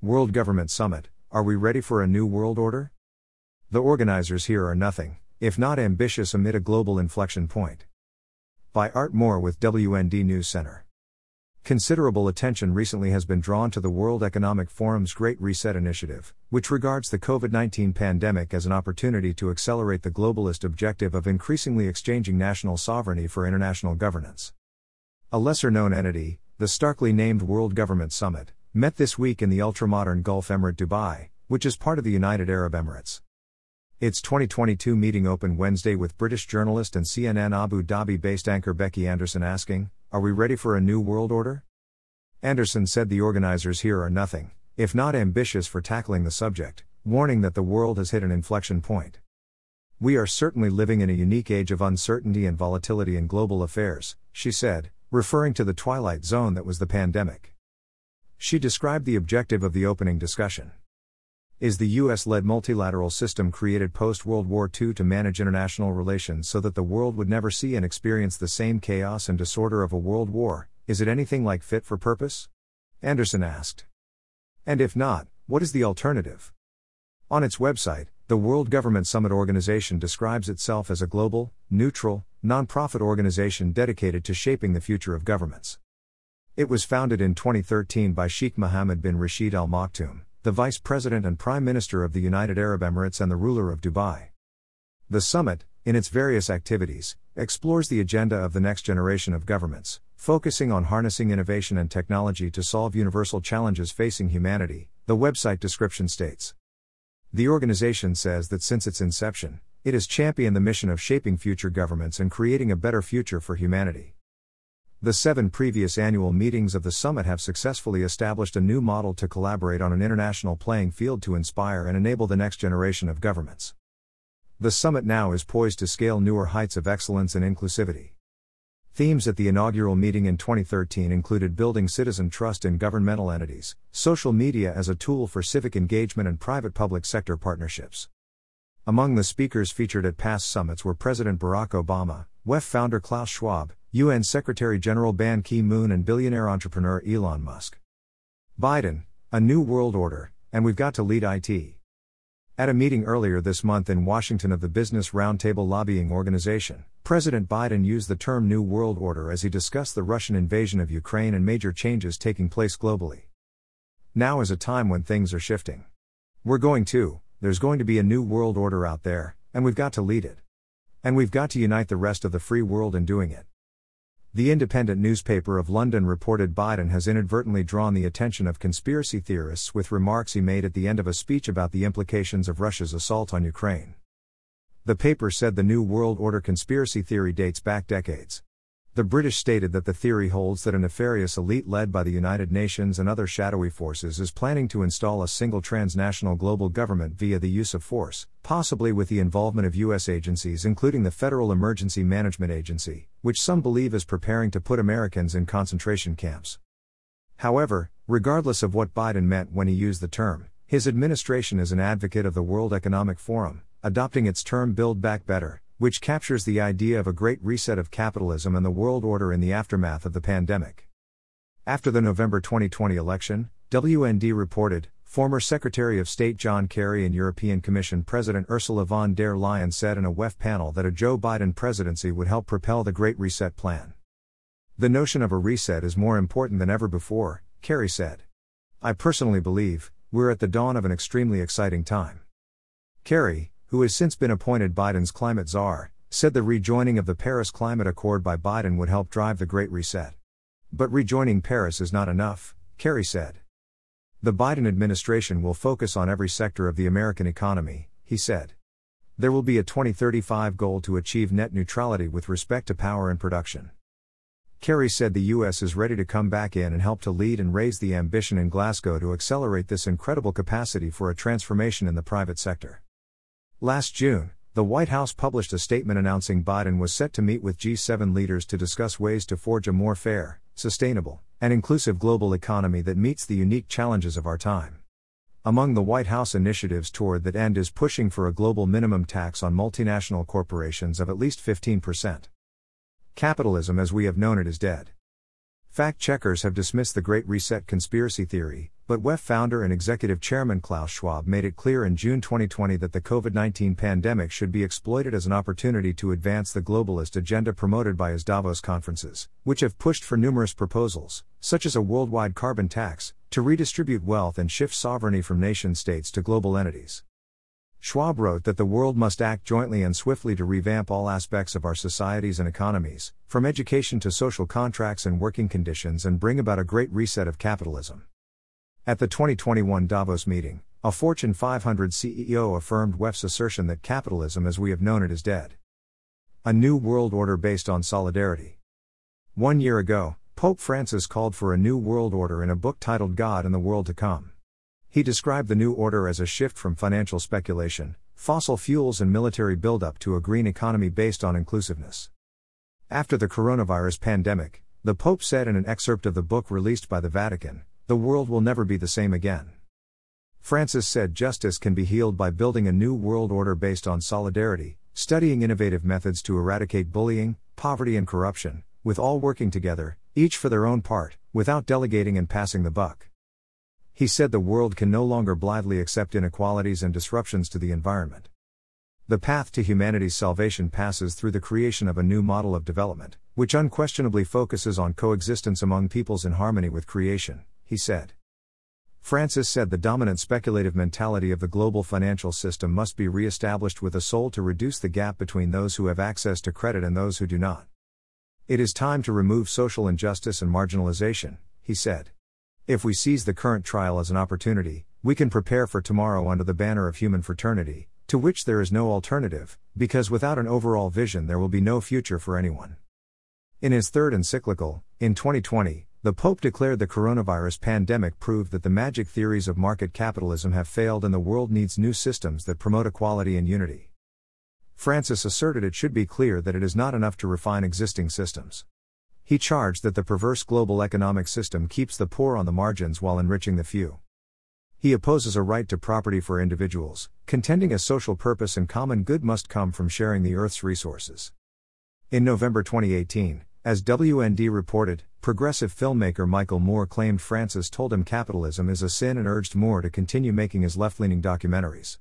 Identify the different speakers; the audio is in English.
Speaker 1: World Government Summit Are we ready for a new world order? The organizers here are nothing, if not ambitious amid a global inflection point. By Art Moore with WND News Center. Considerable attention recently has been drawn to the World Economic Forum's Great Reset initiative, which regards the COVID 19 pandemic as an opportunity to accelerate the globalist objective of increasingly exchanging national sovereignty for international governance. A lesser known entity, the starkly named World Government Summit, met this week in the ultramodern Gulf Emirate Dubai, which is part of the United Arab Emirates. Its 2022 meeting opened Wednesday with British journalist and CNN Abu Dhabi based anchor Becky Anderson asking, Are we ready for a new world order? Anderson said the organizers here are nothing, if not ambitious for tackling the subject, warning that the world has hit an inflection point. We are certainly living in a unique age of uncertainty and volatility in global affairs, she said, referring to the twilight zone that was the pandemic. She described the objective of the opening discussion. Is the US led multilateral system created post World War II to manage international relations so that the world would never see and experience the same chaos and disorder of a world war? Is it anything like fit for purpose? Anderson asked. And if not, what is the alternative? On its website, the World Government Summit Organization describes itself as a global, neutral, nonprofit organization dedicated to shaping the future of governments. It was founded in 2013 by Sheikh Mohammed bin Rashid Al Maktoum the Vice President and Prime Minister of the United Arab Emirates and the ruler of Dubai. The summit, in its various activities, explores the agenda of the next generation of governments, focusing on harnessing innovation and technology to solve universal challenges facing humanity, the website description states. The organization says that since its inception, it has championed the mission of shaping future governments and creating a better future for humanity. The seven previous annual meetings of the summit have successfully established a new model to collaborate on an international playing field to inspire and enable the next generation of governments. The summit now is poised to scale newer heights of excellence and inclusivity. Themes at the inaugural meeting in 2013 included building citizen trust in governmental entities, social media as a tool for civic engagement, and private public sector partnerships. Among the speakers featured at past summits were President Barack Obama, WEF founder Klaus Schwab, UN Secretary General Ban Ki moon, and billionaire entrepreneur Elon Musk. Biden, a new world order, and we've got to lead IT. At a meeting earlier this month in Washington of the Business Roundtable Lobbying Organization, President Biden used the term New World Order as he discussed the Russian invasion of Ukraine and major changes taking place globally. Now is a time when things are shifting. We're going to, there's going to be a new world order out there, and we've got to lead it. And we've got to unite the rest of the free world in doing it. The Independent newspaper of London reported Biden has inadvertently drawn the attention of conspiracy theorists with remarks he made at the end of a speech about the implications of Russia's assault on Ukraine. The paper said the New World Order conspiracy theory dates back decades. The British stated that the theory holds that a nefarious elite led by the United Nations and other shadowy forces is planning to install a single transnational global government via the use of force, possibly with the involvement of U.S. agencies, including the Federal Emergency Management Agency, which some believe is preparing to put Americans in concentration camps. However, regardless of what Biden meant when he used the term, his administration is an advocate of the World Economic Forum, adopting its term Build Back Better, which captures the idea of a great reset of capitalism and the world order in the aftermath of the pandemic. After the November 2020 election, WND reported, former Secretary of State John Kerry and European Commission President Ursula von der Leyen said in a WEF panel that a Joe Biden presidency would help propel the Great Reset plan. The notion of a reset is more important than ever before, Kerry said. I personally believe, we're at the dawn of an extremely exciting time. Kerry, who has since been appointed Biden's climate czar, said the rejoining of the Paris Climate Accord by Biden would help drive the Great Reset. But rejoining Paris is not enough, Kerry said. The Biden administration will focus on every sector of the American economy, he said. There will be a 2035 goal to achieve net neutrality with respect to power and production. Kerry said the U.S. is ready to come back in and help to lead and raise the ambition in Glasgow to accelerate this incredible capacity for a transformation in the private sector. Last June, the White House published a statement announcing Biden was set to meet with G7 leaders to discuss ways to forge a more fair, sustainable, and inclusive global economy that meets the unique challenges of our time. Among the White House initiatives toward that end is pushing for a global minimum tax on multinational corporations of at least 15%. Capitalism as we have known it is dead. Fact checkers have dismissed the Great Reset conspiracy theory, but WEF founder and executive chairman Klaus Schwab made it clear in June 2020 that the COVID 19 pandemic should be exploited as an opportunity to advance the globalist agenda promoted by his Davos conferences, which have pushed for numerous proposals, such as a worldwide carbon tax, to redistribute wealth and shift sovereignty from nation states to global entities. Schwab wrote that the world must act jointly and swiftly to revamp all aspects of our societies and economies, from education to social contracts and working conditions, and bring about a great reset of capitalism. At the 2021 Davos meeting, a Fortune 500 CEO affirmed WEF's assertion that capitalism as we have known it is dead. A new world order based on solidarity. One year ago, Pope Francis called for a new world order in a book titled God and the World to Come. He described the new order as a shift from financial speculation, fossil fuels, and military buildup to a green economy based on inclusiveness. After the coronavirus pandemic, the Pope said in an excerpt of the book released by the Vatican, the world will never be the same again. Francis said justice can be healed by building a new world order based on solidarity, studying innovative methods to eradicate bullying, poverty, and corruption, with all working together, each for their own part, without delegating and passing the buck. He said the world can no longer blithely accept inequalities and disruptions to the environment. The path to humanity's salvation passes through the creation of a new model of development, which unquestionably focuses on coexistence among peoples in harmony with creation, he said. Francis said the dominant speculative mentality of the global financial system must be re established with a soul to reduce the gap between those who have access to credit and those who do not. It is time to remove social injustice and marginalization, he said. If we seize the current trial as an opportunity, we can prepare for tomorrow under the banner of human fraternity, to which there is no alternative, because without an overall vision there will be no future for anyone. In his third encyclical, in 2020, the Pope declared the coronavirus pandemic proved that the magic theories of market capitalism have failed and the world needs new systems that promote equality and unity. Francis asserted it should be clear that it is not enough to refine existing systems. He charged that the perverse global economic system keeps the poor on the margins while enriching the few. He opposes a right to property for individuals, contending a social purpose and common good must come from sharing the Earth's resources. In November 2018, as WND reported, progressive filmmaker Michael Moore claimed Francis told him capitalism is a sin and urged Moore to continue making his left leaning documentaries.